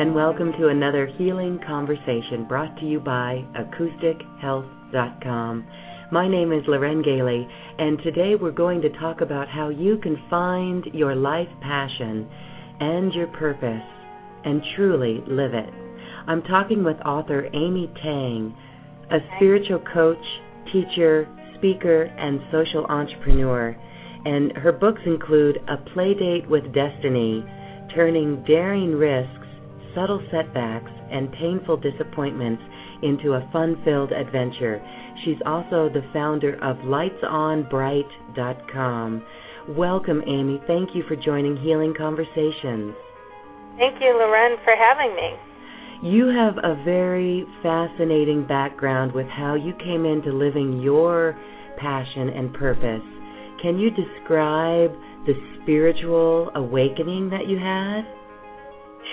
and welcome to another healing conversation brought to you by AcousticHealth.com. My name is Loren Gailey, and today we're going to talk about how you can find your life passion and your purpose and truly live it. I'm talking with author Amy Tang, a spiritual coach, teacher, speaker, and social entrepreneur. And her books include A Playdate with Destiny, turning daring risks, subtle setbacks, and painful disappointments into a fun filled adventure. She's also the founder of LightsOnBright.com. Welcome, Amy. Thank you for joining Healing Conversations. Thank you, Loren, for having me. You have a very fascinating background with how you came into living your passion and purpose. Can you describe the spiritual awakening that you had?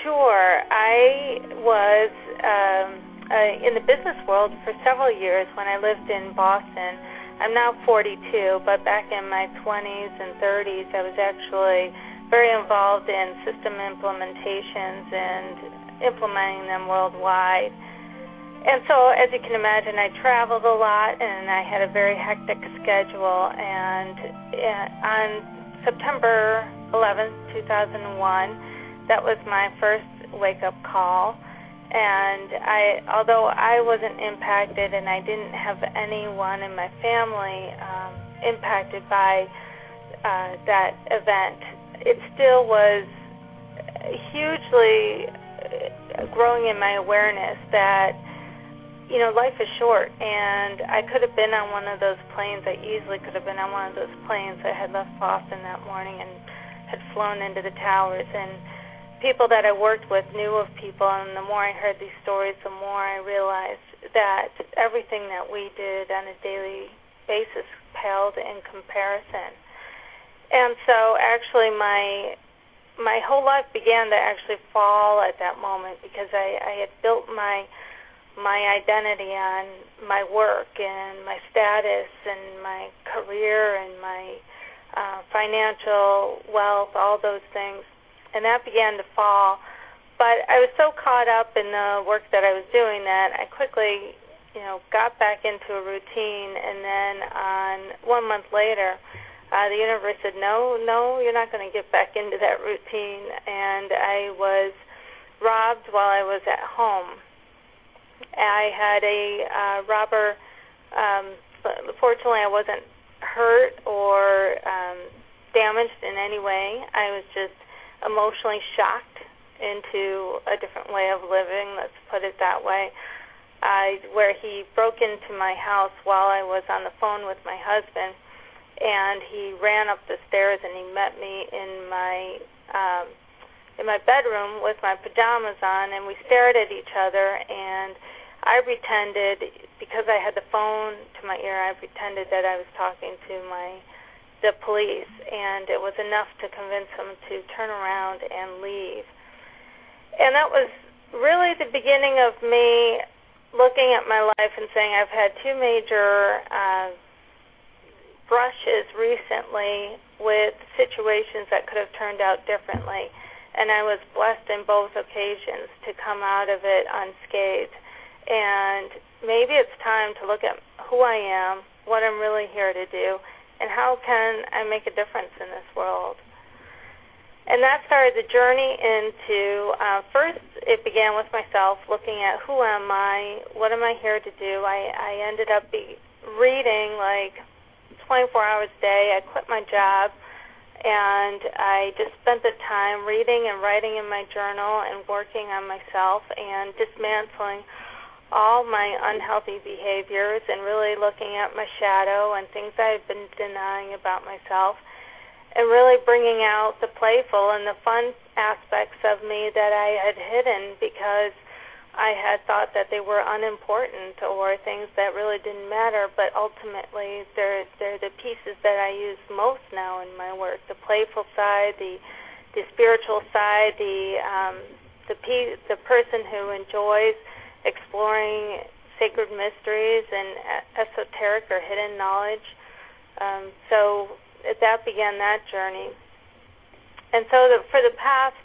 Sure. I was um, uh, in the business world for several years when I lived in Boston. I'm now 42, but back in my 20s and 30s, I was actually very involved in system implementations and implementing them worldwide. And so, as you can imagine, I traveled a lot and I had a very hectic schedule. And uh, on September 11th, 2001, that was my first wake up call. And I, although I wasn't impacted and I didn't have anyone in my family um, impacted by uh, that event, it still was hugely uh, growing in my awareness that you know life is short. And I could have been on one of those planes. I easily could have been on one of those planes that had left Boston that morning and had flown into the towers. And people that I worked with knew of people, and the more I heard these stories, the more I realized that everything that we did on a daily basis paled in comparison. And so, actually, my my whole life began to actually fall at that moment because I, I had built my my identity on my work and my status and my career and my uh, financial wealth, all those things and that began to fall. But I was so caught up in the work that I was doing that I quickly, you know, got back into a routine. And then on one month later, uh, the universe said, "No, no, you're not going to get back into that routine." And I was robbed while I was at home. I had a uh, robber. Um, fortunately, I wasn't hurt or um, damaged in any way. I was just emotionally shocked into a different way of living, let's put it that way. I where he broke into my house while I was on the phone with my husband and he ran up the stairs and he met me in my um in my bedroom with my pajamas on and we stared at each other and I pretended because I had the phone to my ear I pretended that I was talking to my the police, and it was enough to convince him to turn around and leave. And that was really the beginning of me looking at my life and saying I've had two major uh, brushes recently with situations that could have turned out differently, and I was blessed in both occasions to come out of it unscathed. And maybe it's time to look at who I am, what I'm really here to do, and how can I make a difference in this world? And that started the journey into uh, first, it began with myself looking at who am I, what am I here to do. I, I ended up be reading like 24 hours a day. I quit my job and I just spent the time reading and writing in my journal and working on myself and dismantling all my unhealthy behaviors and really looking at my shadow and things I've been denying about myself and really bringing out the playful and the fun aspects of me that I had hidden because I had thought that they were unimportant or things that really didn't matter, but ultimately they're they're the pieces that I use most now in my work: the playful side, the the spiritual side, the um, the pe- the person who enjoys exploring sacred mysteries and esoteric or hidden knowledge. Um, so that began that journey. And so the, for the past,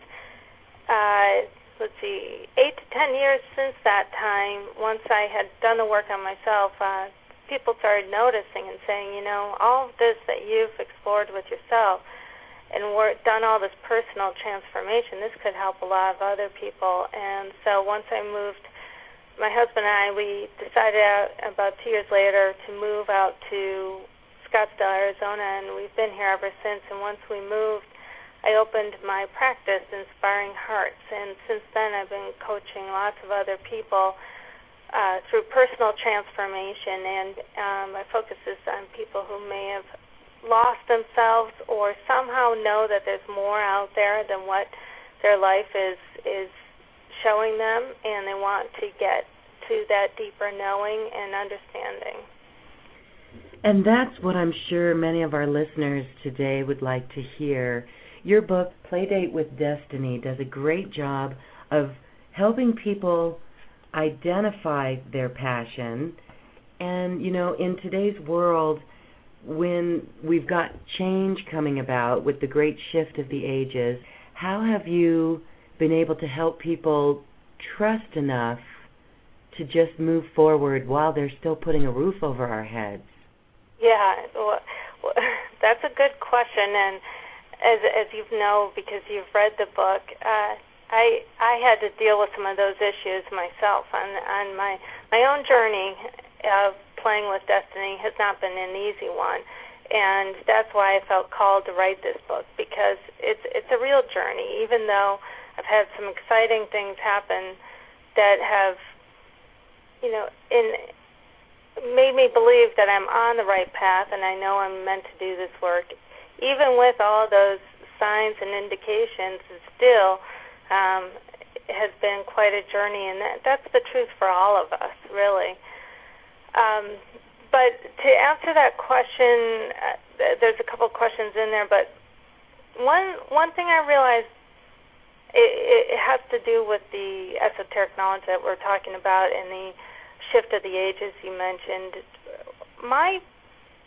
uh, let's see, eight to ten years since that time, once I had done the work on myself, uh, people started noticing and saying, you know, all of this that you've explored with yourself and work, done all this personal transformation, this could help a lot of other people. And so once I moved, my husband and I, we decided out about two years later to move out to Scottsdale, Arizona, and we've been here ever since. And once we moved, I opened my practice, Inspiring Hearts, and since then I've been coaching lots of other people uh, through personal transformation, and um, my focus is on people who may have lost themselves or somehow know that there's more out there than what their life is is showing them and they want to get to that deeper knowing and understanding. And that's what I'm sure many of our listeners today would like to hear. Your book, Playdate with Destiny, does a great job of helping people identify their passion. And, you know, in today's world, when we've got change coming about with the great shift of the ages, how have you been able to help people trust enough to just move forward while they're still putting a roof over our heads? Yeah, well, that's a good question, and as as you know because you've read the book, uh, I I had to deal with some of those issues myself on on my my own journey of playing with destiny has not been an easy one and that's why I felt called to write this book because it's it's a real journey even though I've had some exciting things happen that have you know in made me believe that I'm on the right path and I know I'm meant to do this work. Even with all those signs and indications it still um has been quite a journey and that that's the truth for all of us really. Um, but to answer that question, uh, there's a couple questions in there, but one one thing I realized it, it has to do with the esoteric knowledge that we're talking about and the shift of the ages you mentioned. My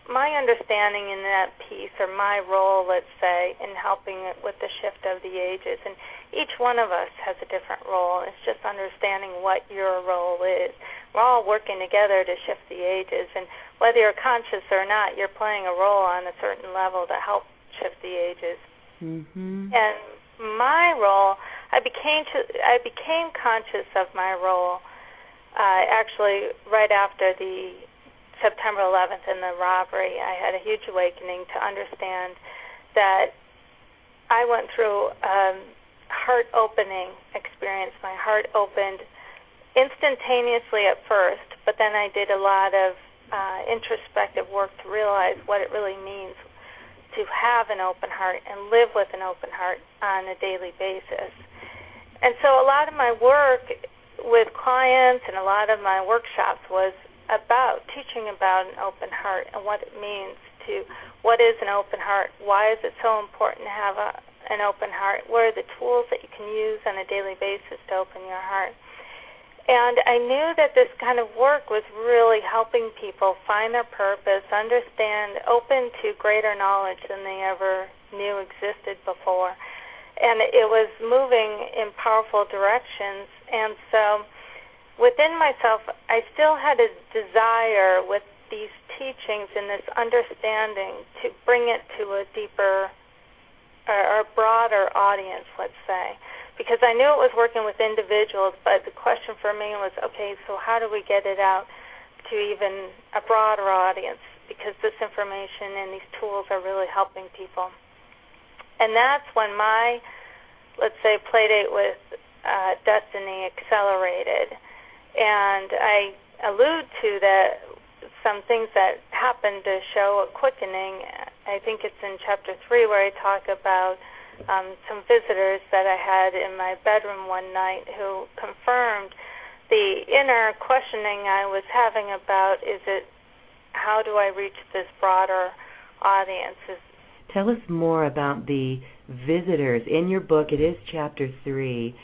my understanding in that piece, or my role, let's say, in helping with the shift of the ages, and each one of us has a different role. It's just understanding what your role is. We're all working together to shift the ages, and whether you're conscious or not, you're playing a role on a certain level to help shift the ages. Mm-hmm. And my role, I became I became conscious of my role uh, actually right after the September 11th and the robbery, I had a huge awakening to understand that I went through a heart opening experience. My heart opened instantaneously at first, but then I did a lot of uh, introspective work to realize what it really means to have an open heart and live with an open heart on a daily basis. And so a lot of my work with clients and a lot of my workshops was about teaching about an open heart and what it means to what is an open heart, why is it so important to have a, an open heart, what are the tools that you can use on a daily basis to open your heart. And I knew that this kind of work was really helping people find their purpose, understand, open to greater knowledge than they ever knew existed before. And it was moving in powerful directions. And so within myself, I still had a desire with these teachings and this understanding to bring it to a deeper or a broader audience, let's say. Because I knew it was working with individuals, but the question for me was okay, so how do we get it out to even a broader audience? Because this information and these tools are really helping people. And that's when my, let's say, playdate with uh, Destiny accelerated and I allude to that some things that happened to show a quickening. I think it's in chapter three where I talk about um, some visitors that I had in my bedroom one night who confirmed the inner questioning I was having about is it how do I reach this broader audience? Is, Tell us more about the visitors. In your book, it is chapter three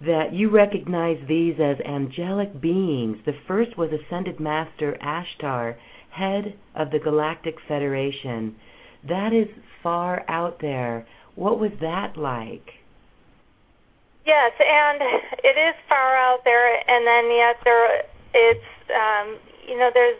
that you recognize these as angelic beings. The first was Ascended Master Ashtar, head of the Galactic Federation. That is far out there. What was that like? Yes, and it is far out there, and then yet there, it's um, you know there's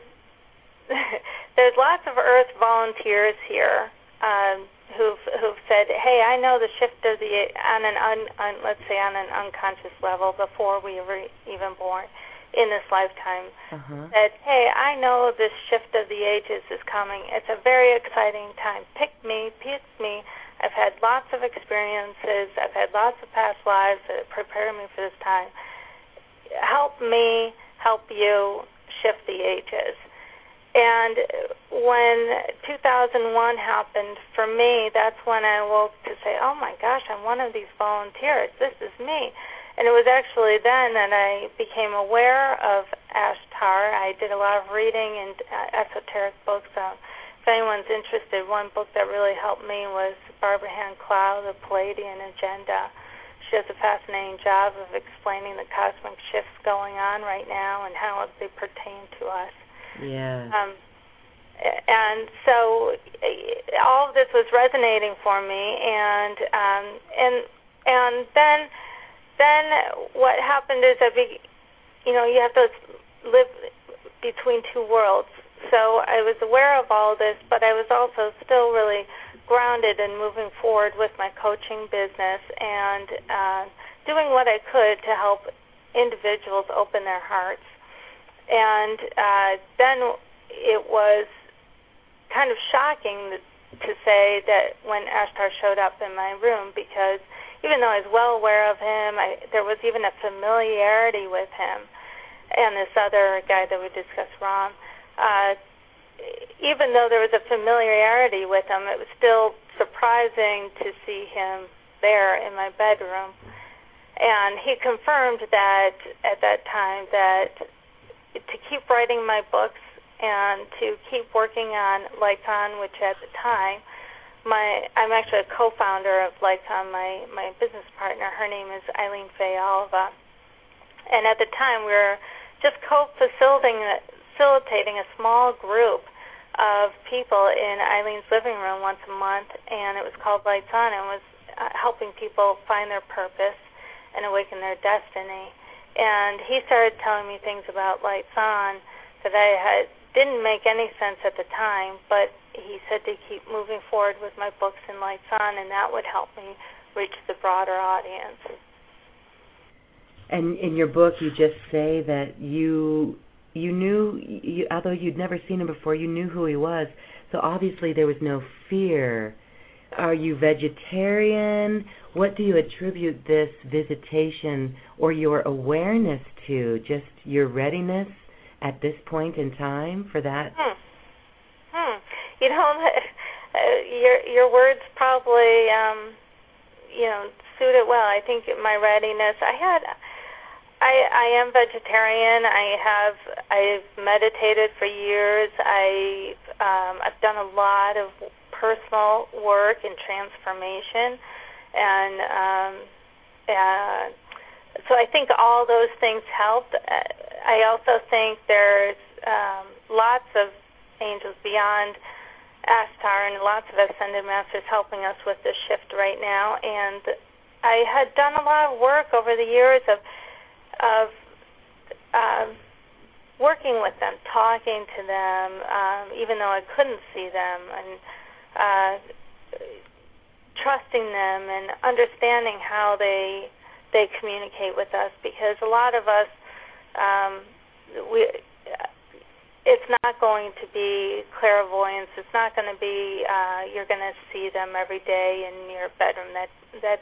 there's lots of Earth volunteers here um, who've who've said, hey, I know the shift of the on an un, un, let's say on an unconscious level before we were even born in this lifetime uh-huh. that hey, I know this shift of the ages is coming. It's a very exciting time. Pick me, pick me. I've had lots of experiences. I've had lots of past lives that prepare me for this time. Help me help you shift the ages. And when 2001 happened for me, that's when I woke to say, "Oh my gosh, I'm one of these volunteers. This is me." And it was actually then that I became aware of Ashtar. I did a lot of reading and uh, esoteric books. Uh, if anyone's interested, one book that really helped me was Barbara Hand Clow, The Pleiadian Agenda. She does a fascinating job of explaining the cosmic shifts going on right now and how they pertain to us. Yeah. Um, and so all of this was resonating for me, and um, and and then then what happened is I be, you know, you have to live between two worlds. So I was aware of all this, but I was also still really grounded and moving forward with my coaching business and uh, doing what I could to help individuals open their hearts and uh, then it was kind of shocking to say that when Ashtar showed up in my room, because even though I was well aware of him, I, there was even a familiarity with him and this other guy that we discussed, Ram. Uh, even though there was a familiarity with him, it was still surprising to see him there in my bedroom. And he confirmed that at that time that to keep writing my books and to keep working on Lights On, which at the time, my I'm actually a co-founder of Lights On. My my business partner, her name is Eileen Faye Oliva, and at the time we were just co-facilitating facilitating a small group of people in Eileen's living room once a month, and it was called Lights On, and was uh, helping people find their purpose and awaken their destiny and he started telling me things about lights on that I had didn't make any sense at the time, but he said to keep moving forward with my books and lights on, and that would help me reach the broader audience. And in your book, you just say that you you knew, you, although you'd never seen him before, you knew who he was. So obviously there was no fear. Are you vegetarian? What do you attribute this visitation or your awareness to? Just your readiness at this point in time for that? Hmm. Hmm. You know, uh, your your words probably um, you know suit it well. I think my readiness. I had. I I am vegetarian. I have I've meditated for years. I um I've done a lot of personal work and transformation, and um, uh, so I think all those things helped. I also think there's um, lots of angels beyond Ashtar and lots of ascended masters helping us with this shift right now. And I had done a lot of work over the years of of um, working with them, talking to them, um, even though I couldn't see them, and uh, trusting them and understanding how they they communicate with us because a lot of us um, we it's not going to be clairvoyance. It's not going to be uh, you're going to see them every day in your bedroom. That that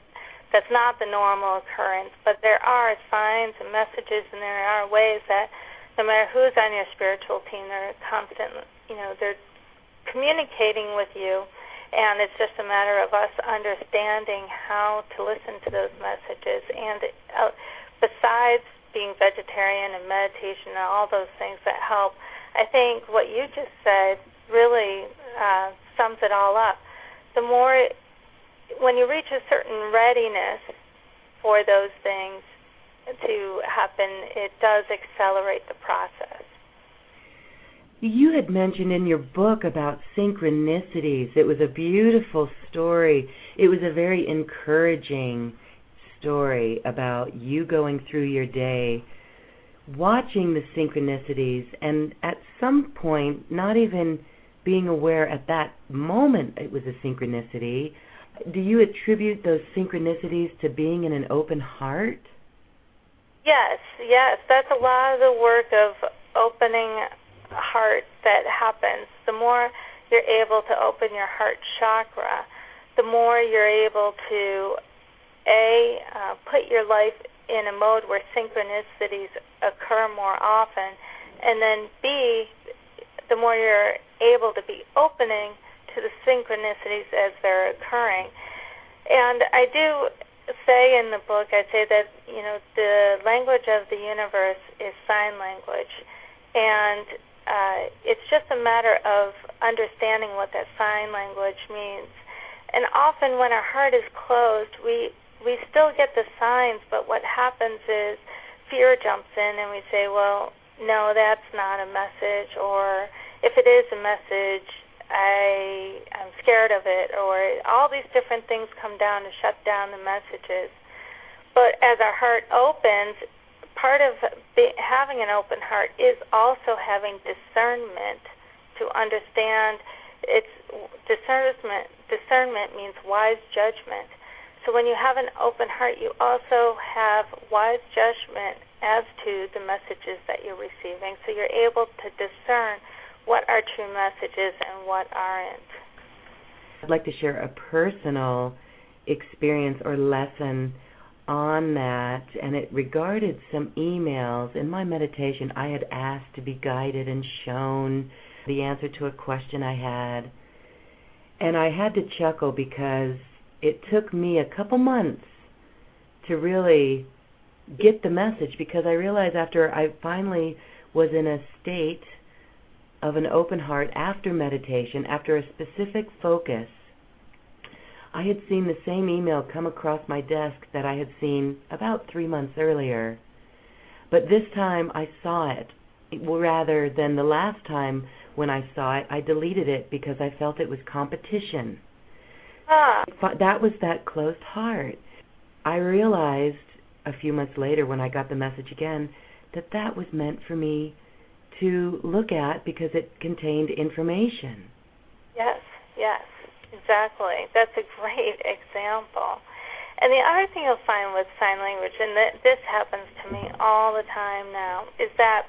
that's not the normal occurrence. But there are signs and messages, and there are ways that no matter who's on your spiritual team, they're constant. You know, they're communicating with you, and it's just a matter of us understanding how to listen to those messages. And uh, besides being vegetarian and meditation and all those things that help, I think what you just said really uh, sums it all up. The more, when you reach a certain readiness for those things to happen, it does accelerate the process. You had mentioned in your book about synchronicities. It was a beautiful story. It was a very encouraging story about you going through your day watching the synchronicities and at some point not even being aware at that moment it was a synchronicity. Do you attribute those synchronicities to being in an open heart? Yes, yes. That's a lot of the work of opening heart that happens. The more you're able to open your heart chakra, the more you're able to a uh, put your life in a mode where synchronicities occur more often, and then b the more you're able to be opening to the synchronicities as they're occurring. And I do say in the book, I say that you know the language of the universe is sign language, and uh, it's just a matter of understanding what that sign language means. And often, when our heart is closed, we we still get the signs, but what happens is fear jumps in, and we say, "Well, no, that's not a message," or if it is a message, I I'm scared of it, or all these different things come down to shut down the messages. But as our heart opens, part of be, having an open heart is also having discernment to understand. It's discernment. Discernment means wise judgment. So when you have an open heart, you also have wise judgment as to the messages that you're receiving. So you're able to discern what are true messages and what aren't. I'd like to share a personal experience or lesson on that, and it regarded some emails. In my meditation, I had asked to be guided and shown the answer to a question I had. And I had to chuckle because it took me a couple months to really get the message because I realized after I finally was in a state of an open heart after meditation, after a specific focus, I had seen the same email come across my desk that I had seen about three months earlier. But this time I saw it, rather than the last time when I saw it, I deleted it because I felt it was competition. Ah. That was that closed heart. I realized a few months later when I got the message again that that was meant for me to look at because it contained information. Yes, yes, exactly. That's a great example. And the other thing you'll find with sign language, and th- this happens to me all the time now, is that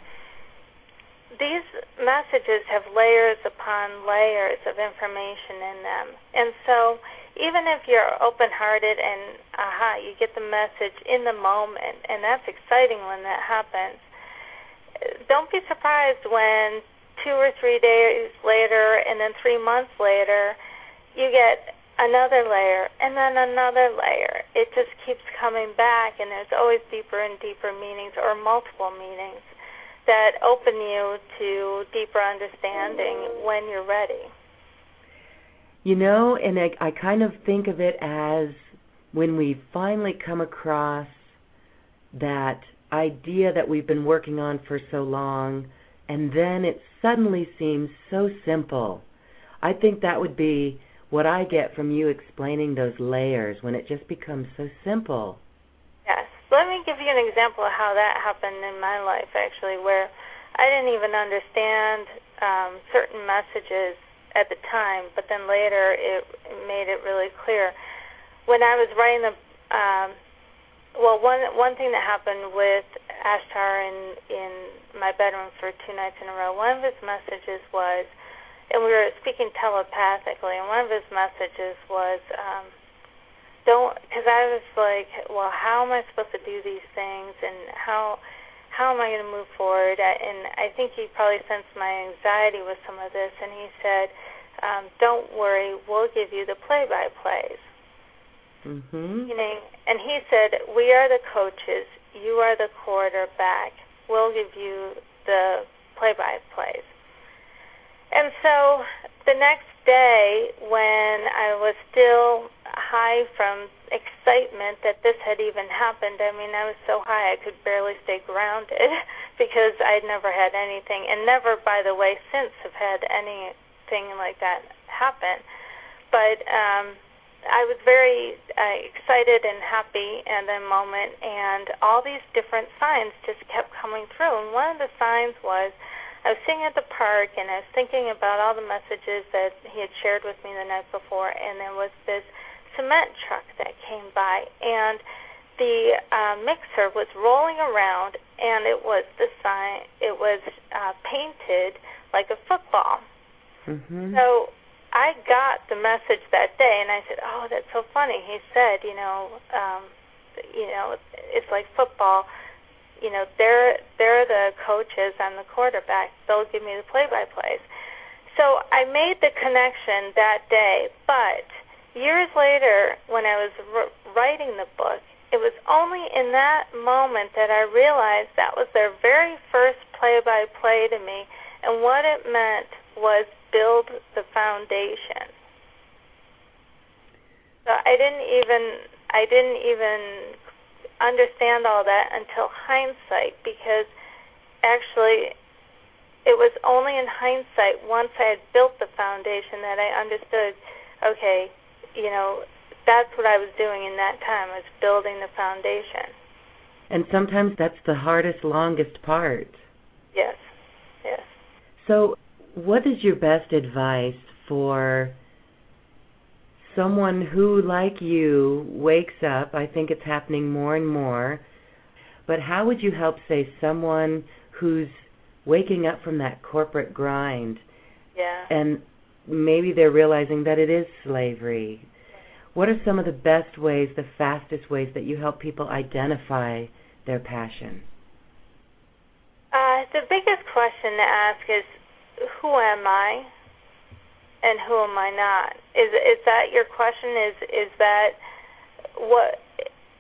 these messages have layers upon layers of information in them. And so even if you're open hearted and aha, you get the message in the moment, and that's exciting when that happens don't be surprised when two or three days later and then three months later you get another layer and then another layer. It just keeps coming back and there's always deeper and deeper meanings or multiple meanings that open you to deeper understanding when you're ready. You know, and I, I kind of think of it as when we finally come across that idea that we've been working on for so long, and then it suddenly seems so simple. I think that would be what I get from you explaining those layers when it just becomes so simple. Yes. Let me give you an example of how that happened in my life, actually, where I didn't even understand um, certain messages at the time, but then later it made it really clear. When I was writing the um, well, one one thing that happened with Ashtar in in my bedroom for two nights in a row, one of his messages was, and we were speaking telepathically, and one of his messages was, um, don't, because I was like, well, how am I supposed to do these things, and how how am I going to move forward? And I think he probably sensed my anxiety with some of this, and he said, um, don't worry, we'll give you the play-by-plays. Mm-hmm. Meaning, and he said, "We are the coaches. You are the quarterback. We'll give you the play-by-plays." And so the next day, when I was still high from excitement that this had even happened, I mean, I was so high I could barely stay grounded because I'd never had anything, and never, by the way, since have had anything like that happen. But um, I was very uh, excited and happy in the moment, and all these different signs just kept coming through. And one of the signs was I was sitting at the park, and I was thinking about all the messages that he had shared with me the night before, and there was this cement truck that came by, and the uh, mixer was rolling around, and it was the sign. It was uh, painted like a football. Mm-hmm. So I got the message that day, and I said, "Oh, that's so funny." He said, "You know, um, you know, it's like football. You know, they're they're the coaches and the quarterback. They'll give me the play-by-plays." So I made the connection that day, but years later, when I was r- writing the book, it was only in that moment that I realized that was their very first play-by-play to me, and what it meant was build the foundation. So I didn't even I didn't even understand all that until hindsight because actually it was only in hindsight once I had built the foundation that I understood okay, you know, that's what I was doing in that time was building the foundation. And sometimes that's the hardest, longest part. Yes. Yes. So what is your best advice for someone who, like you, wakes up? I think it's happening more and more. But how would you help, say, someone who's waking up from that corporate grind Yeah. and maybe they're realizing that it is slavery? What are some of the best ways, the fastest ways that you help people identify their passion? Uh, the biggest question to ask is who am I and who am I not? Is is that your question? Is is that what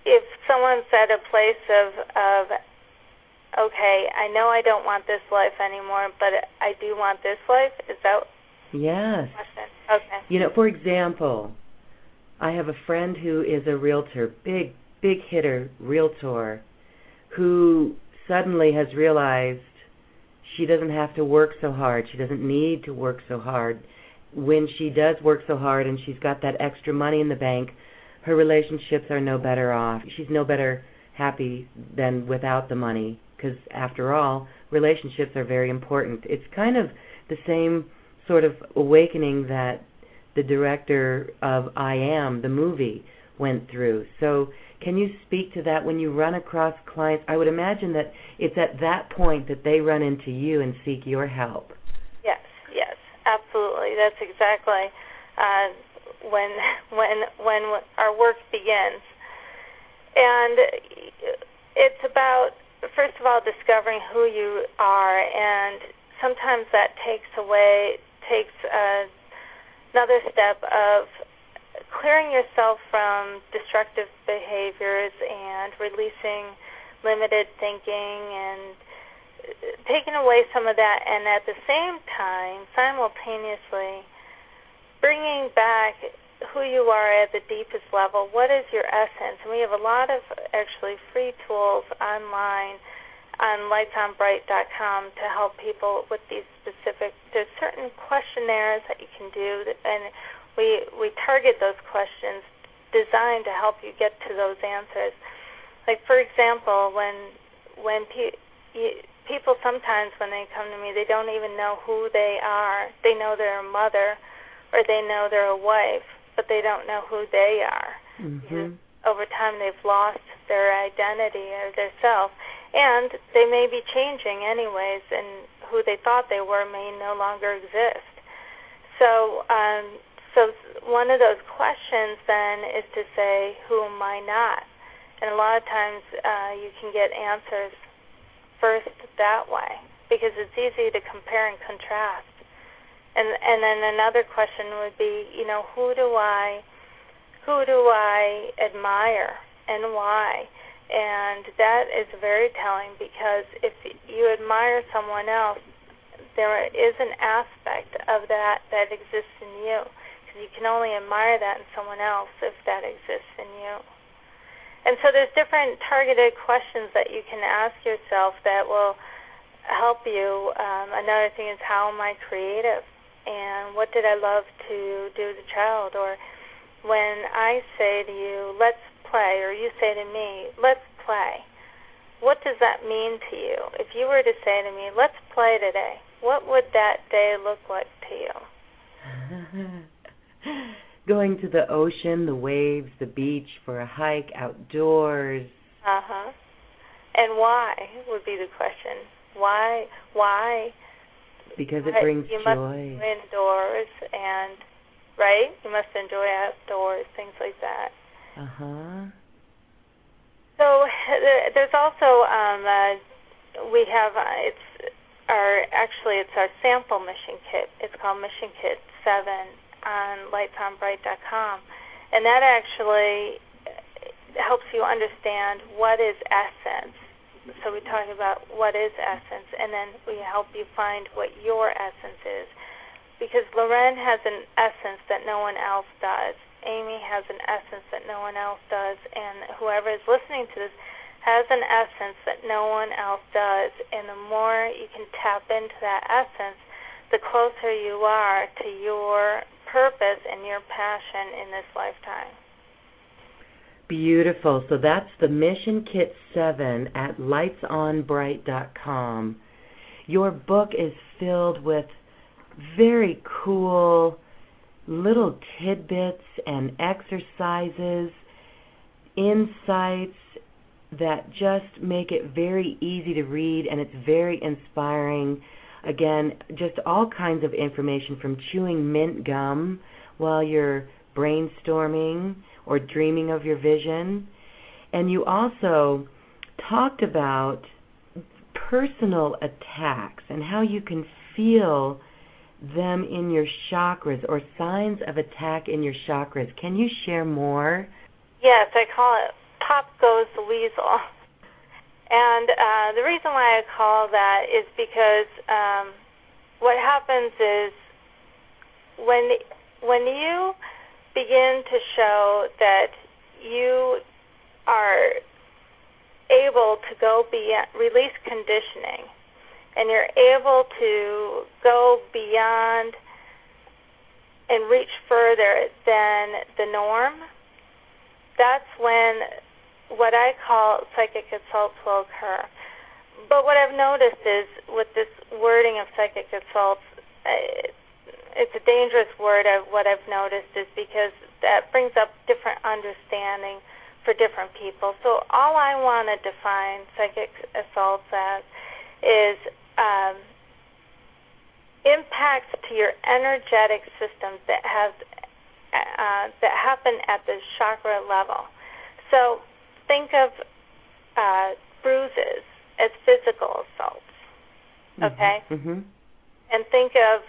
if someone's at a place of of okay, I know I don't want this life anymore, but I do want this life? Is that Yes. question? Okay. You know, for example, I have a friend who is a realtor, big, big hitter realtor, who suddenly has realized she doesn't have to work so hard. She doesn't need to work so hard. When she does work so hard and she's got that extra money in the bank, her relationships are no better off. She's no better happy than without the money because after all, relationships are very important. It's kind of the same sort of awakening that the director of I Am, the movie, went through. So, can you speak to that when you run across clients? I would imagine that it's at that point that they run into you and seek your help. Yes, yes, absolutely. That's exactly uh, when when when our work begins, and it's about first of all discovering who you are, and sometimes that takes away takes uh, another step of clearing yourself from destructive behaviors and releasing limited thinking and uh, taking away some of that and at the same time simultaneously bringing back who you are at the deepest level. What is your essence? And we have a lot of actually free tools online on lightsonbright.com to help people with these specific there's certain questionnaires that you can do and we we target those questions designed to help you get to those answers. Like for example when when pe- you, people sometimes when they come to me they don't even know who they are. They know they're a mother or they know they're a wife but they don't know who they are. Mm-hmm. over time they've lost their identity or their self and they may be changing anyways and who they thought they were may no longer exist. So um so one of those questions then is to say who am i not and a lot of times uh, you can get answers first that way because it's easy to compare and contrast. And and then another question would be, you know, who do I who do I admire and why? And that is very telling because if you admire someone else, there is an aspect of that that exists in you you can only admire that in someone else if that exists in you. And so there's different targeted questions that you can ask yourself that will help you. Um, another thing is how am I creative, and what did I love to do as a child, or when I say to you, let's play, or you say to me, let's play, what does that mean to you? If you were to say to me, let's play today, what would that day look like to you? Going to the ocean, the waves, the beach, for a hike, outdoors. Uh huh. And why would be the question. Why? Why? Because it brings you joy. You must indoors and right. You must enjoy outdoors, things like that. Uh huh. So there's also um, uh, we have uh, it's our actually it's our sample mission kit. It's called Mission Kit Seven on lightsonbright.com, and that actually helps you understand what is essence. So we talk about what is essence, and then we help you find what your essence is. Because Loren has an essence that no one else does. Amy has an essence that no one else does, and whoever is listening to this has an essence that no one else does. And the more you can tap into that essence, the closer you are to your purpose and your passion in this lifetime. Beautiful. So that's the Mission Kit 7 at lightsonbright.com. Your book is filled with very cool little tidbits and exercises, insights that just make it very easy to read and it's very inspiring. Again, just all kinds of information from chewing mint gum while you're brainstorming or dreaming of your vision. And you also talked about personal attacks and how you can feel them in your chakras or signs of attack in your chakras. Can you share more? Yes, I call it Pop Goes the Weasel. And uh, the reason why I call that is because um, what happens is when when you begin to show that you are able to go beyond release conditioning and you're able to go beyond and reach further than the norm, that's when what I call psychic assaults will occur. But what I've noticed is with this wording of psychic assaults, it's a dangerous word. Of what I've noticed is because that brings up different understanding for different people. So all I want to define psychic assaults as is um, impacts to your energetic system that have uh, that happen at the chakra level. So think of uh, bruises as physical assaults, mm-hmm. okay? Mm-hmm. And think of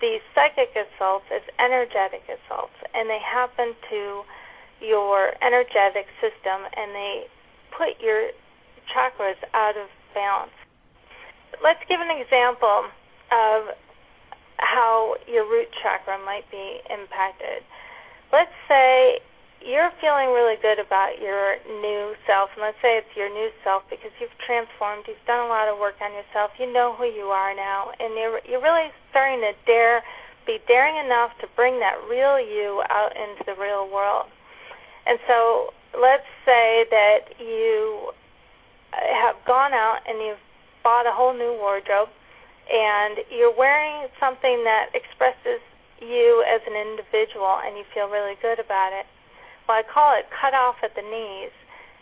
these psychic assaults as energetic assaults, and they happen to your energetic system, and they put your chakras out of balance let's give an example of how your root chakra might be impacted. Let's say you're feeling really good about your new self, and let's say it's your new self because you've transformed, you've done a lot of work on yourself, you know who you are now, and you're you're really starting to dare be daring enough to bring that real you out into the real world. And so let's say that you have gone out and you've bought a whole new wardrobe and you're wearing something that expresses you as an individual and you feel really good about it. Well, I call it cut off at the knees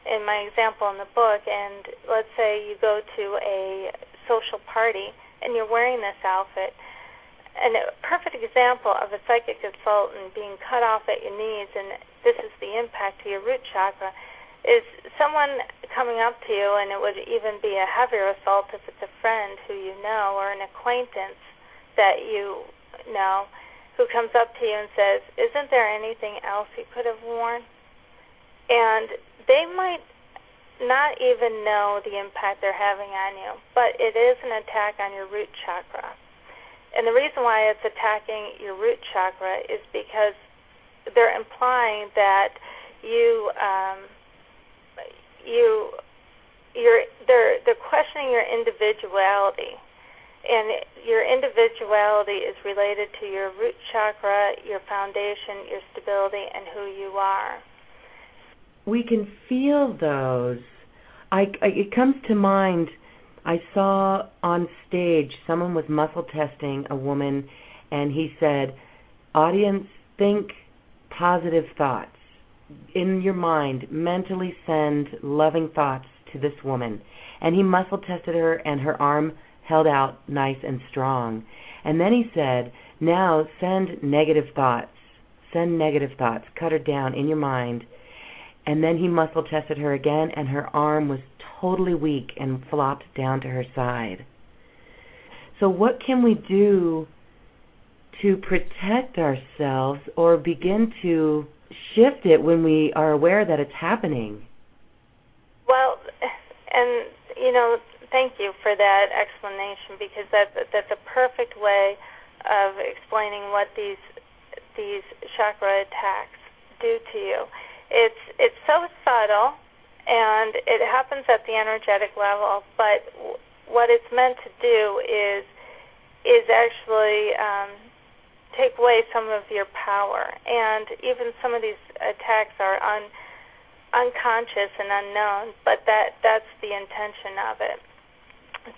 in my example in the book. And let's say you go to a social party and you're wearing this outfit. And a perfect example of a psychic consultant being cut off at your knees, and this is the impact to your root chakra is someone coming up to you, and it would even be a heavier assault if it's a friend who you know or an acquaintance that you know who comes up to you and says, Isn't there anything else you could have worn? And they might not even know the impact they're having on you, but it is an attack on your root chakra. And the reason why it's attacking your root chakra is because they're implying that you um, you you're they're they're questioning your individuality and your individuality is related to your root chakra, your foundation, your stability, and who you are. We can feel those. I, I it comes to mind. I saw on stage someone was muscle testing a woman, and he said, "Audience, think positive thoughts in your mind. Mentally send loving thoughts to this woman." And he muscle tested her, and her arm held out nice and strong. And then he said, Now send negative thoughts. Send negative thoughts. Cut her down in your mind. And then he muscle tested her again, and her arm was totally weak and flopped down to her side. So, what can we do to protect ourselves or begin to shift it when we are aware that it's happening? Well, and you know, thank you for that explanation because that that's a perfect way of explaining what these these chakra attacks do to you. It's it's so subtle and it happens at the energetic level, but what it's meant to do is is actually um, take away some of your power, and even some of these attacks are un, unconscious and unknown, but that that's the intention of it.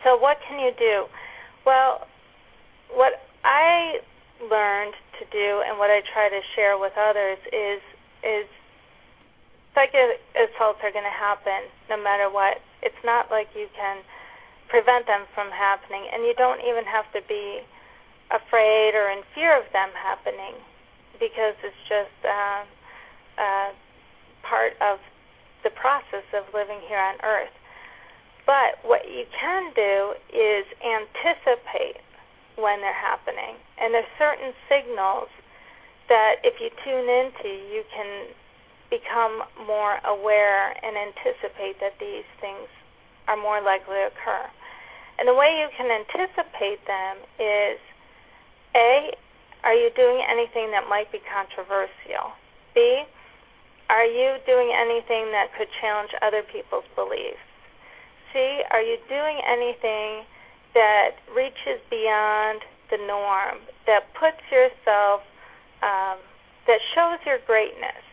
So what can you do? Well, what I learned to do and what I try to share with others is is psychic assaults are going to happen no matter what. It's not like you can prevent them from happening, and you don't even have to be afraid or in fear of them happening because it's just uh, uh, part of the process of living here on Earth. But what you can do is anticipate when they're happening. And there's certain signals that if you tune into, you can become more aware and anticipate that these things are more likely to occur. And the way you can anticipate them is A, are you doing anything that might be controversial? B, are you doing anything that could challenge other people's beliefs? See, are you doing anything that reaches beyond the norm, that puts yourself, um, that shows your greatness?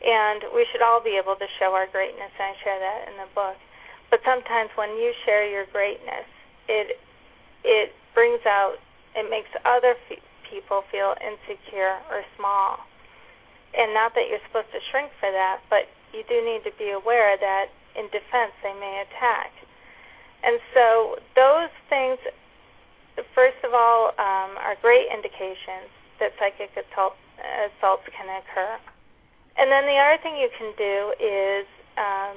And we should all be able to show our greatness, and I share that in the book. But sometimes when you share your greatness, it it brings out, it makes other fe- people feel insecure or small. And not that you're supposed to shrink for that, but you do need to be aware that in defense they may attack. And so those things, first of all, um, are great indications that psychic assault, assaults can occur. And then the other thing you can do is um,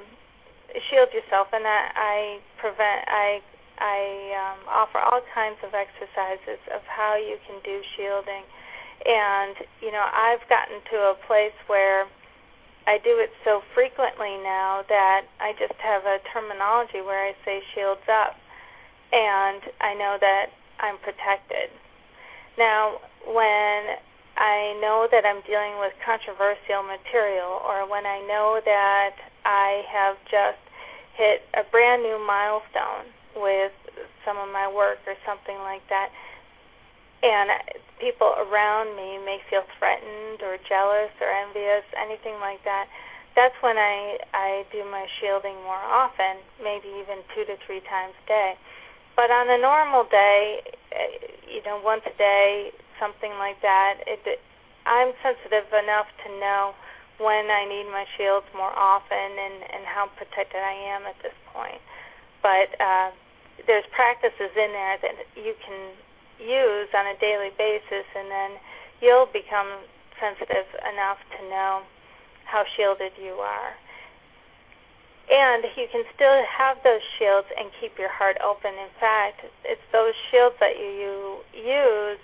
shield yourself, and I, I prevent I I um, offer all kinds of exercises of how you can do shielding. And you know, I've gotten to a place where I do it so frequently now that I just have a terminology where I say shields up, and I know that I'm protected. Now, when I know that I'm dealing with controversial material, or when I know that I have just hit a brand new milestone with some of my work or something like that, and people around me may feel threatened or jealous or envious, anything like that, that's when I I do my shielding more often, maybe even two to three times a day. But on a normal day, eh, you know, once a day, something like that, it, I'm sensitive enough to know when I need my shields more often and and how protected I am at this point. But uh, there's practices in there that you can use on a daily basis, and then you'll become sensitive enough to know how shielded you are. And you can still have those shields and keep your heart open. In fact, it's those shields that you use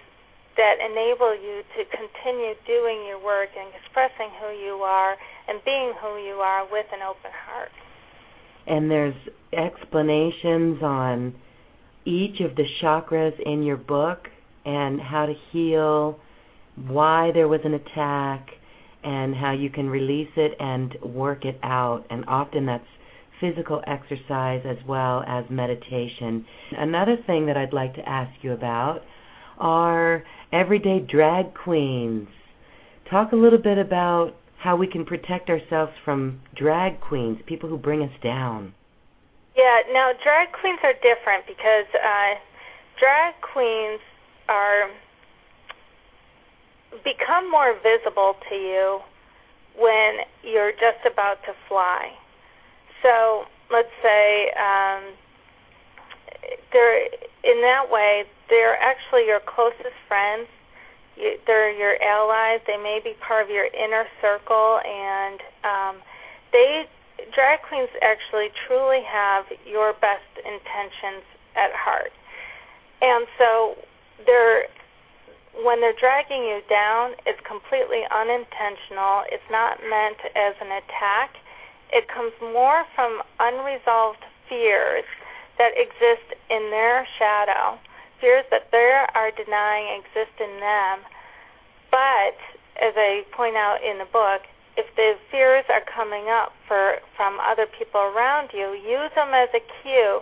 that enable you to continue doing your work and expressing who you are and being who you are with an open heart. And there's explanations on each of the chakras in your book and how to heal, why there was an attack, and how you can release it and work it out. And often that's physical exercise as well as meditation. Another thing that I'd like to ask you about are everyday drag queens. Talk a little bit about how we can protect ourselves from drag queens, people who bring us down. Yeah, now drag queens are different because uh, drag queens are become more visible to you when you're just about to fly. So let's say um, they're in that way they're actually your closest friends. You, they're your allies. They may be part of your inner circle, and um, they drag queens actually truly have your best intentions at heart. And so they're when they're dragging you down, it's completely unintentional. It's not meant as an attack. It comes more from unresolved fears that exist in their shadow, fears that they are denying exist in them. But, as I point out in the book, if the fears are coming up for from other people around you, use them as a cue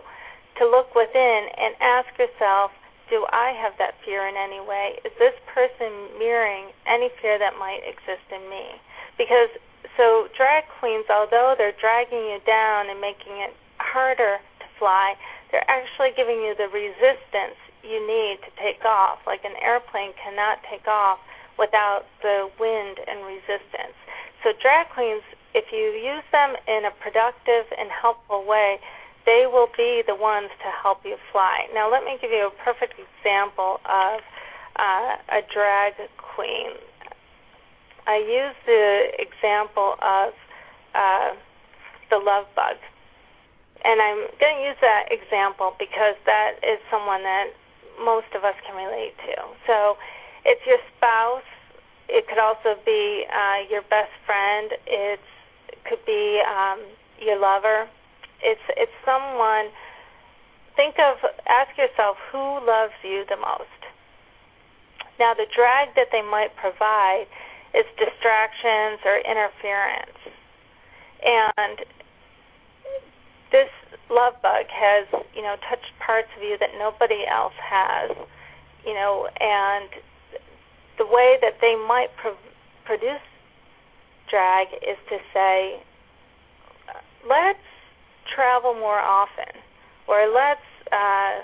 to look within and ask yourself, do I have that fear in any way? Is this person mirroring any fear that might exist in me? Because so drag queens, although they're dragging you down and making it harder to fly, they're actually giving you the resistance you need to take off. Like an airplane cannot take off without the wind and resistance. So drag queens, if you use them in a productive and helpful way, they will be the ones to help you fly. Now, let me give you a perfect example of uh, a drag queen. I use the example of uh, the love bug. And I'm going to use that example because that is someone that most of us can relate to. So it's your spouse. It could also be uh, your best friend. It's, it could be um, your lover it's it's someone. Think of ask yourself who loves you the most. Now the drag that they might provide is distractions or interference, and this love bug has you know touched parts of you that nobody else has, you know, and the way that they might pro- produce drag is to say, let's travel more often, or let's uh,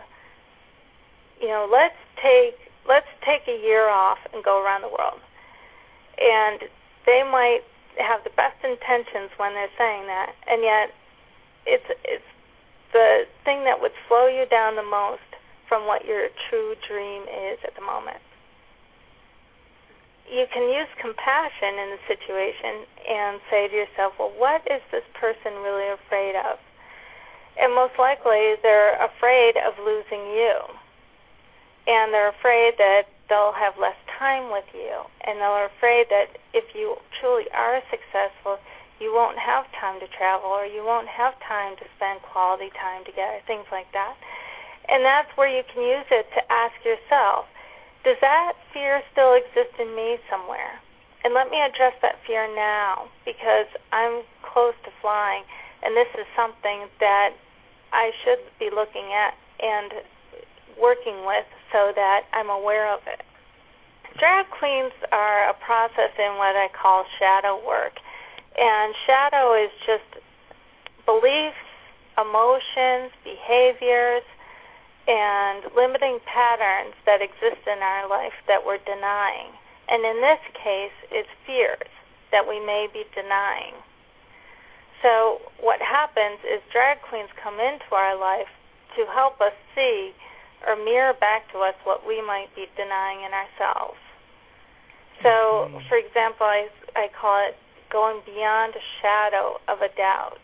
you know let's take let's take a year off and go around the world. And they might have the best intentions when they're saying that, and yet it's it's the thing that would slow you down the most from what your true dream is at the moment. You can use compassion in the situation and say to yourself, well, what is this person really afraid of? and most likely they're afraid of losing you. And they're afraid that they'll have less time with you. And they're afraid that if you truly are successful, you won't have time to travel or you won't have time to spend quality time together, things like that. And that's where you can use it to ask yourself, does that fear still exist in me somewhere? And let me address that fear now because I'm close to flying and this is something that I should be looking at and working with so that I'm aware of it. Drag queens are a process in what I call shadow work. And shadow is just beliefs, emotions, behaviors, and limiting patterns that exist in our life that we're denying. And in this case, it's fears that we may be denying. So what happens is drag queens come into our life to help us see or mirror back to us what we might be denying in ourselves. So, mm-hmm. for example, I, I call it going beyond a shadow of a doubt.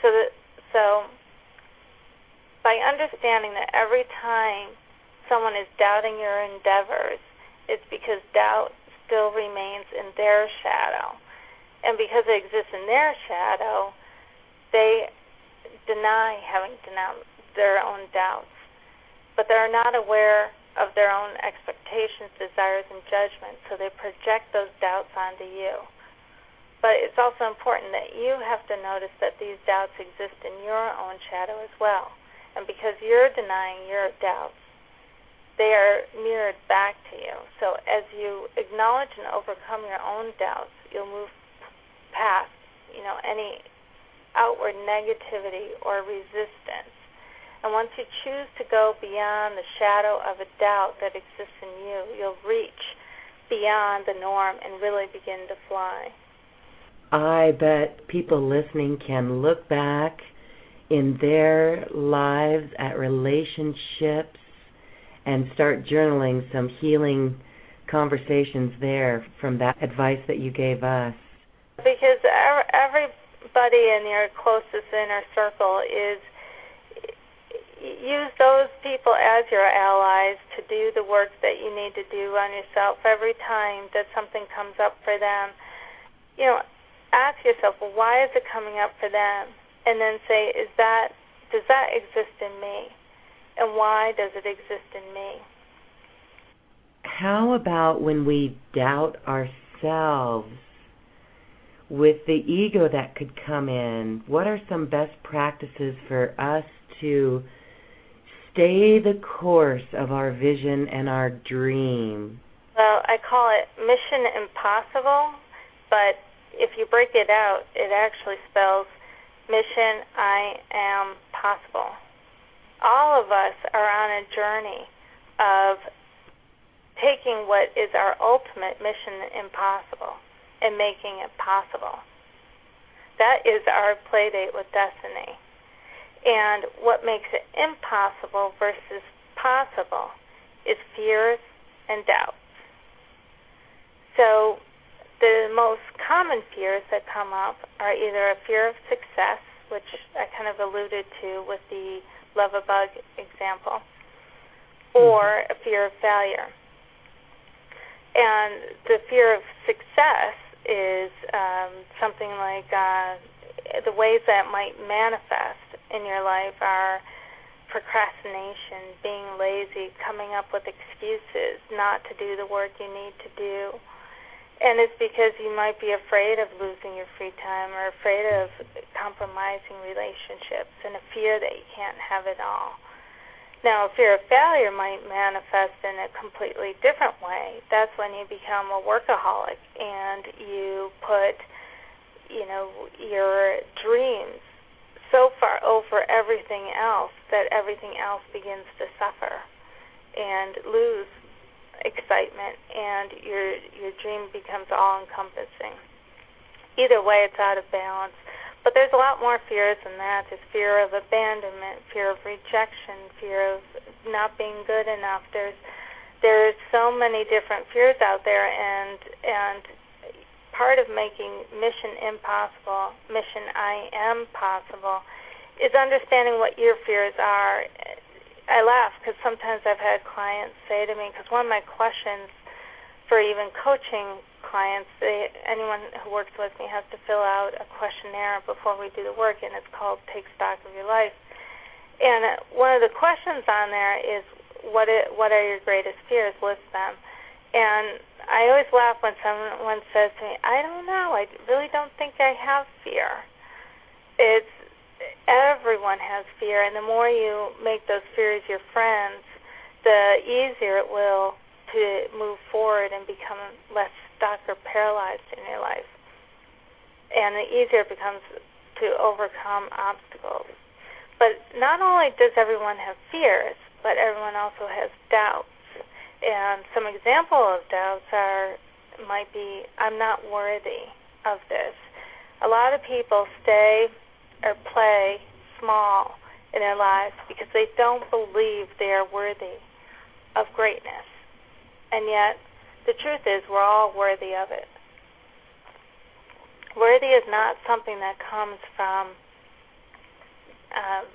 So that so by understanding that every time someone is doubting your endeavors, it's because doubt still remains in their shadow and because it exists in their shadow, they deny having denounced their own doubts, but they're not aware of their own expectations, desires, and judgments, so they project those doubts onto you. but it's also important that you have to notice that these doubts exist in your own shadow as well. And because you're denying your doubts, they are mirrored back to you. So as you acknowledge and overcome your own doubts, you'll move past, you know, any outward negativity or resistance. And once you choose to go beyond the shadow of a doubt that exists in you, you'll reach beyond the norm and really begin to fly. I bet people listening can look back in their lives at relationships and start journaling some healing conversations there from that advice that you gave us. Because everybody in your closest inner circle is use those people as your allies to do the work that you need to do on yourself every time that something comes up for them. You know, ask yourself, well, why is it coming up for them? And then say, is that does that exist in me? and why does it exist in me? How about when we doubt ourselves? With the ego that could come in, what are some best practices for us to stay the course of our vision and our dream? Well, I call it mission impossible, but if you break it out, it actually spells mission I am possible all of us are on a journey of taking what is our ultimate mission impossible and making it possible. That is our play date with destiny. And what makes it impossible versus possible is fears and doubts. So the most common fears that come up are either a fear of success, which I kind of alluded to with the love a bug example, or mm-hmm. a fear of failure. And the fear of success is um, something like uh, the ways that might manifest in your life are procrastination, being lazy, coming up with excuses not to do the work you need to do and it's because you might be afraid of losing your free time or afraid of compromising relationships and a fear that you can't have it all. Now, a fear of failure might manifest in a completely different way. That's when you become a workaholic and you put, you know, your dreams so far over everything else that everything else begins to suffer and lose excitement and your your dream becomes all encompassing. Either way it's out of balance. But there's a lot more fears than that. There's fear of abandonment, fear of rejection, fear of not being good enough. There's there's so many different fears out there and and part of making mission impossible, mission I am possible is understanding what your fears are I laugh because sometimes I've had clients say to me, because one of my questions for even coaching clients, they, anyone who works with me has to fill out a questionnaire before we do the work, and it's called Take Stock of Your Life. And uh, one of the questions on there is, what it, what are your greatest fears? List them. And I always laugh when someone says to me, I don't know, I really don't think I have fear. It's everyone has fear, and the more you make those fears your friends, the easier it will to move forward and become less stuck or paralyzed in your life. And the easier it becomes to overcome obstacles. But not only does everyone have fears, but everyone also has doubts. And some example of doubts are might be I'm not worthy of this. A lot of people stay or play small in their lives because they don't believe they are worthy of greatness. And yet, the truth is, we're all worthy of it. Worthy is not something that comes from um,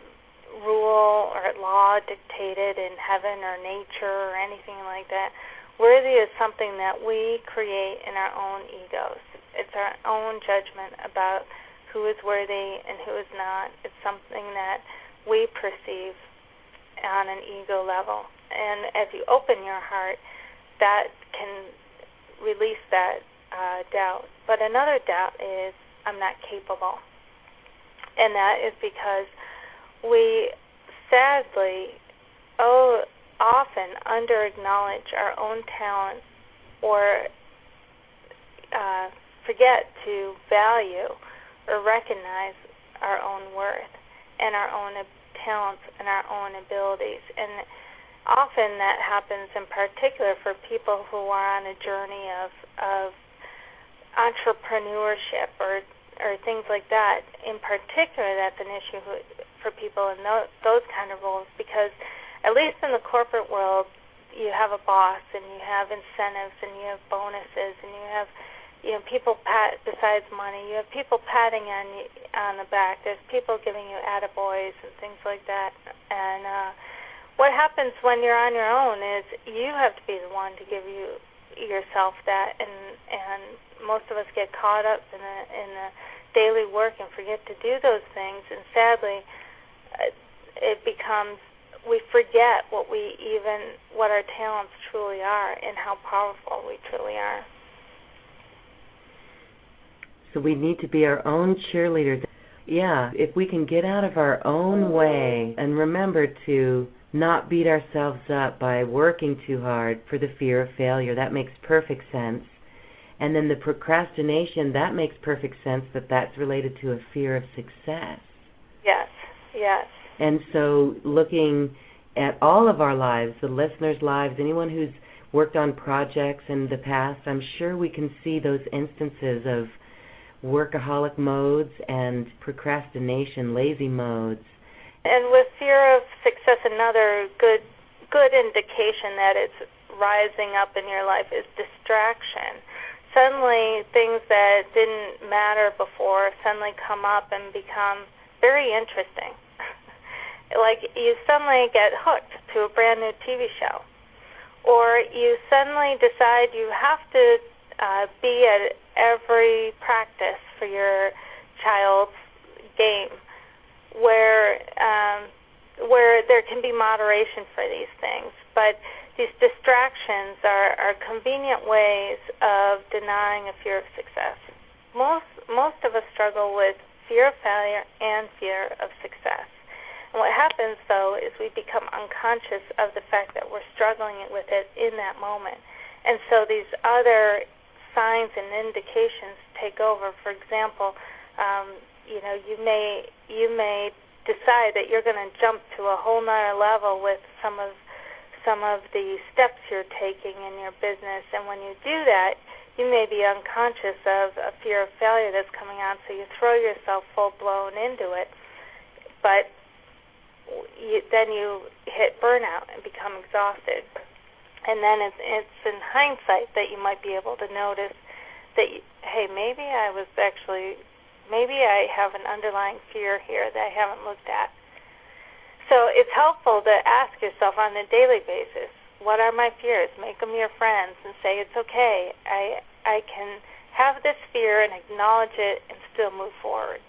rule or law dictated in heaven or nature or anything like that. Worthy is something that we create in our own egos. It's our own judgment about who is worthy and who is not. It's something that we perceive on an ego level. And as you open your heart, that can release that uh, doubt. But another doubt is I'm not capable. And that is because we sadly oh often under acknowledge our own talents or uh, forget to value Uh, recognize our own worth and our own talents and our own abilities. And often that happens in particular for people who are on a journey of of entrepreneurship or or things like that. In particular, that's an issue for people in those, those kind of roles because at least in the corporate world, you have a boss and you have incentives and you have bonuses and you have you know people pat besides money you have people patting on you on the back. There's people giving you attaboys and things like that. And uh what happens when you're on your own is you have to be the one to give you yourself that and and most of us get caught up in the in the daily work and forget to do those things. And sadly uh, it becomes we forget what we even what our talents truly are and how powerful we truly are so we need to be our own cheerleaders. Yeah, if we can get out of our own way and remember to not beat ourselves up by working too hard for the fear of failure, that makes perfect sense. And then the procrastination, that makes perfect sense that that's related to a fear of success. Yes, yes. And so looking at all of our lives, the listeners' lives, anyone who's worked on projects in the past, I'm sure we can see those instances of workaholic modes and procrastination, lazy modes. And with fear of success, another good good indication that it's rising up in your life is distraction. Suddenly, things that didn't matter before suddenly come up and become very interesting. like you suddenly get hooked to a brand new TV show, or you suddenly decide you have to uh, be at every practice for your child's game where um, where there can be moderation for these things, but these distractions are, are convenient ways of denying a fear of success. Most most of us struggle with fear of failure and fear of success. And what happens though is we become unconscious of the fact that we're struggling with it in that moment. And so these other signs and indications take over. For example, um, you know, you may you may decide that you're going to jump to a whole nother level with some of some of the steps you're taking in your business, and when you do that, you may be unconscious of a fear of failure that's coming on, so you throw yourself full blown into it, but you, then you hit burnout and become exhausted and then it's it's in hindsight that you might be able to notice that hey maybe I was actually maybe I have an underlying fear here that I haven't looked at. So it's helpful to ask yourself on a daily basis, what are my fears? Make them your friends and say it's okay. I I can have this fear and acknowledge it and still move forward.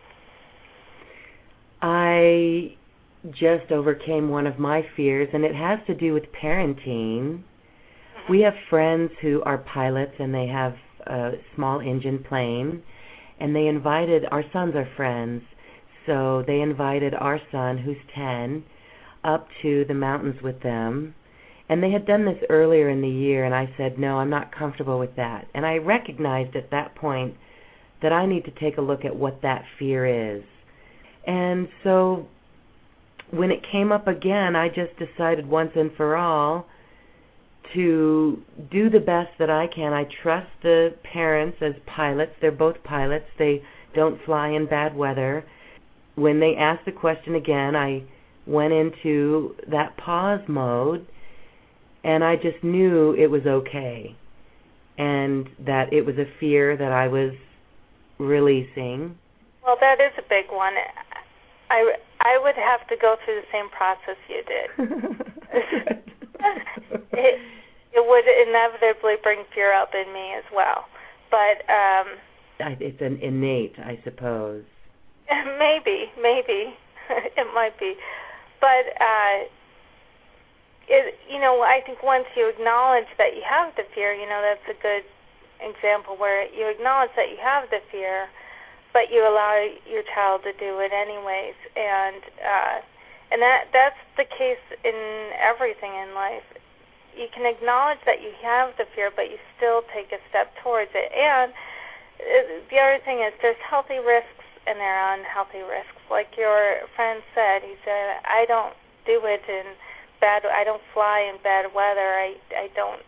I just overcame one of my fears and it has to do with parenting we have friends who are pilots and they have a small engine plane and they invited our sons are friends so they invited our son who's 10 up to the mountains with them. And they had done this earlier in the year and I said no I'm not comfortable with that. And I recognized at that point that I need to take a look at what that fear is. And so when it came up again I just decided once and for all to do the best that I can. I trust the parents as pilots. They're both pilots. They don't fly in bad weather. When they asked the question again, I went into that pause mode and I just knew it was okay and that it was a fear that I was releasing. Well, that is a big one. I I would have to go through the same process you did. it, it would inevitably bring fear up in me as well. But um it's an innate, I suppose. Maybe, maybe it might be, but uh, it you know I think once you acknowledge that you have the fear, you know that's a good example where you acknowledge that you have the fear, but you allow your child to do it anyways, and uh, and that that's the case in everything in life. You can acknowledge that you have the fear, but you still take a step towards it. And uh, the other thing is, there's healthy risks and there are unhealthy risks. Like your friend said, he said, I don't do it in bad. I don't fly in bad weather. I I don't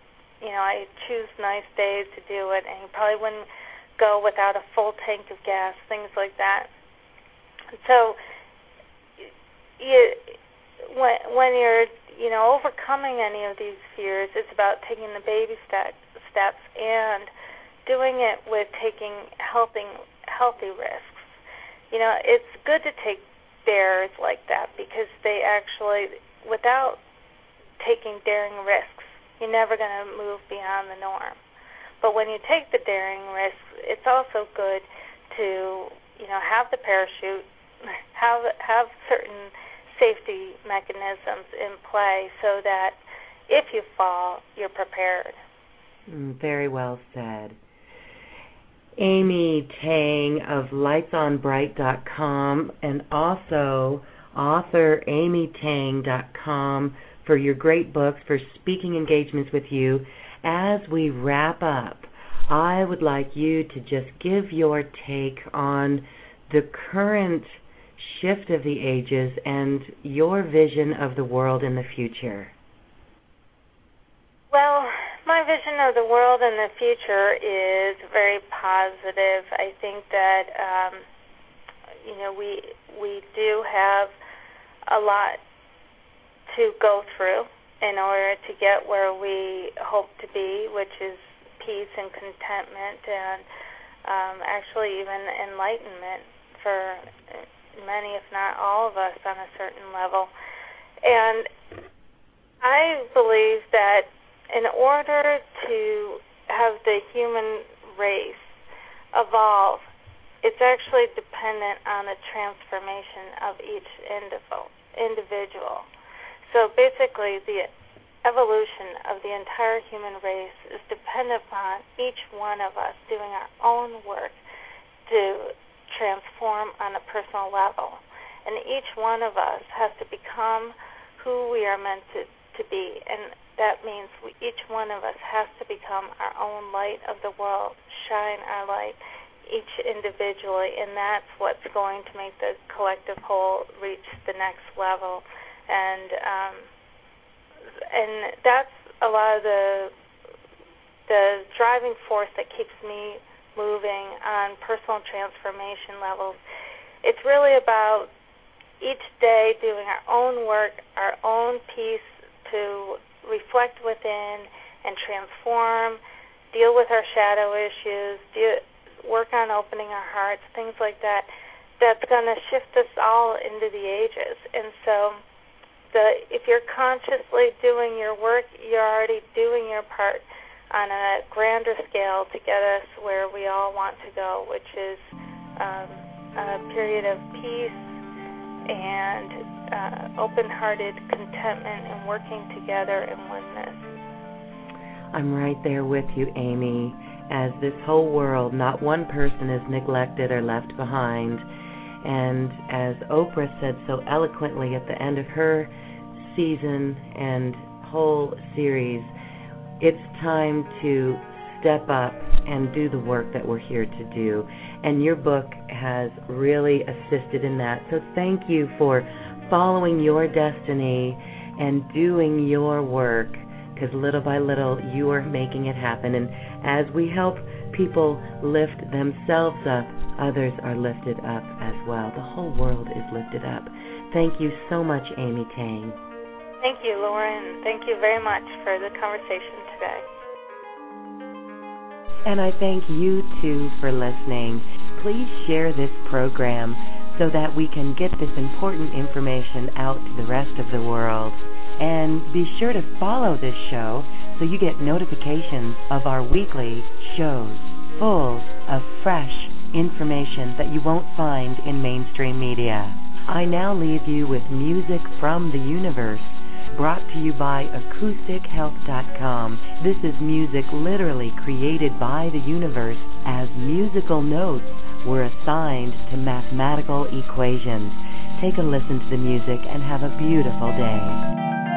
you know, I choose nice days to do it, and you probably wouldn't go without a full tank of gas, things like that. So, you when when you're you know overcoming any of these fears, it's about taking the baby step, steps and doing it with taking helping healthy risks. You know, it's good to take dares like that because they actually, without taking daring risks, you're never going to move beyond the norm. But when you take the daring risks, it's also good to, you know, have the parachute, have have certain safety mechanisms in play so that if you fall, you're prepared. Mm, very well said. Amy Tang of lightsonbright.com and also author amytang.com for your great books, for speaking engagements with you. As we wrap up, I would like you to just give your take on the current shift of the ages and your vision of the world in the future. Well, my vision of the world in the future is very positive. I think that um, you know we we do have a lot to go through in order to get where we hope to be, which is peace and contentment and um, actually even enlightenment for many, if not all of us, on a certain level. And I believe that in order to have the human race evolve, it's actually dependent on the transformation of each individual. So basically, the evolution of the entire human race is dependent upon each one of us doing our own work to transform on a personal level. And each one of us has to become who we are meant to, to be. And that means we, each one of us has to become our own light of the world, shine our light each individually. And that's what's going to make the collective whole reach the next level and um, and that's a lot of the the driving force that keeps me moving on personal transformation levels. It's really about each day doing our own work, our own piece to reflect within and transform, deal with our shadow issues, deal, work on opening our hearts, things like that. That's going to shift us all into the ages. And so the if you're consciously doing your work, you're already doing your part on a grander scale to get us where we all want to go, which is um, a period of peace and uh, open-hearted contentment and working together in oneness. I'm right there with you, Amy. As this whole world, not one person is neglected or left behind. And as Oprah said so eloquently at the end of her season and whole series, it's time to step up and do the work that we're here to do. And your book has really assisted in that. So thank you for following your destiny and doing your work because little by little you are making it happen. And as we help people lift themselves up, others are lifted up as well. The whole world is lifted up. Thank you so much, Amy Tang. Thank you, Lauren. Thank you very much for the conversation today. And I thank you too for listening. Please share this program so that we can get this important information out to the rest of the world. And be sure to follow this show so you get notifications of our weekly shows full of fresh information that you won't find in mainstream media. I now leave you with music from the universe brought to you by AcousticHealth.com. This is music literally created by the universe as musical notes were assigned to mathematical equations. Take a listen to the music and have a beautiful day.